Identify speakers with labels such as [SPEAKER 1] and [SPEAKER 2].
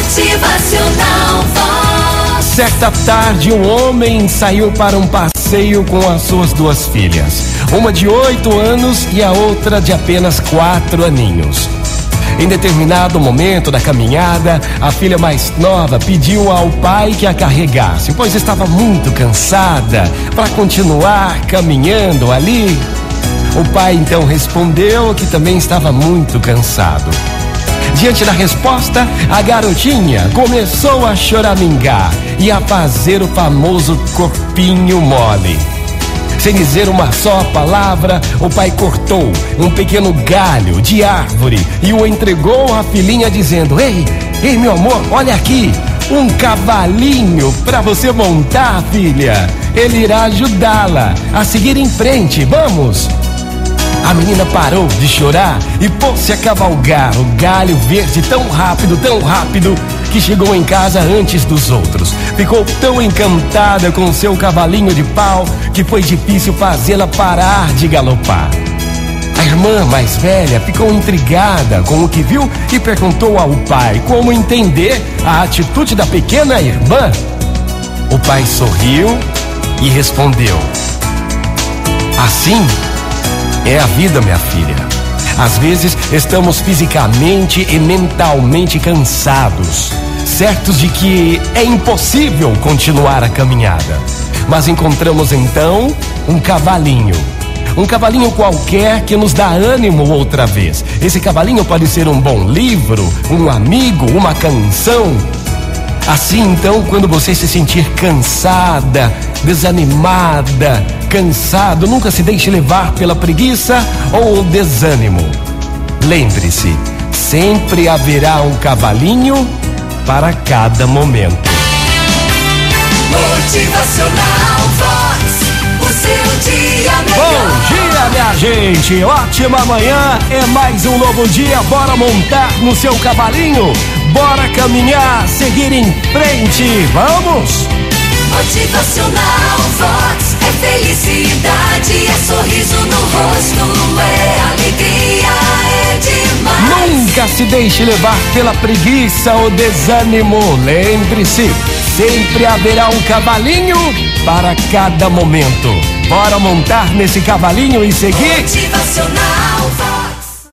[SPEAKER 1] Motivacional Vox.
[SPEAKER 2] Certa tarde, um homem saiu para um passeio com as suas duas filhas. Uma de oito anos e a outra de apenas quatro aninhos. Em determinado momento da caminhada, a filha mais nova pediu ao pai que a carregasse, pois estava muito cansada para continuar caminhando ali. O pai então respondeu que também estava muito cansado. Diante da resposta, a garotinha começou a choramingar e a fazer o famoso corpinho mole. Sem dizer uma só palavra, o pai cortou um pequeno galho de árvore e o entregou à filhinha, dizendo: Ei, ei, meu amor, olha aqui, um cavalinho para você montar, filha. Ele irá ajudá-la a seguir em frente. Vamos! A menina parou de chorar e pôs-se a cavalgar o galho verde tão rápido, tão rápido, que chegou em casa antes dos outros. Ficou tão encantada com seu cavalinho de pau que foi difícil fazê-la parar de galopar. A irmã mais velha ficou intrigada com o que viu e perguntou ao pai como entender a atitude da pequena irmã. O pai sorriu e respondeu: Assim é a vida, minha filha. Às vezes estamos fisicamente e mentalmente cansados, certos de que é impossível continuar a caminhada. Mas encontramos então um cavalinho. Um cavalinho qualquer que nos dá ânimo outra vez. Esse cavalinho pode ser um bom livro, um amigo, uma canção. Assim então, quando você se sentir cansada, desanimada, cansado, nunca se deixe levar pela preguiça ou o desânimo. Lembre-se, sempre haverá um cavalinho para cada momento.
[SPEAKER 1] Motivacional Vox. O seu dia
[SPEAKER 2] Bom dia, minha gente! Ótima manhã! É mais um novo dia. Bora montar no seu cavalinho? Bora caminhar, seguir em frente. Vamos!
[SPEAKER 1] Motivacional Vox. É felicidade,
[SPEAKER 2] Nunca se deixe levar pela preguiça ou desânimo. Lembre-se, sempre haverá um cavalinho para cada momento. Bora montar nesse cavalinho e seguir?
[SPEAKER 1] Motivacional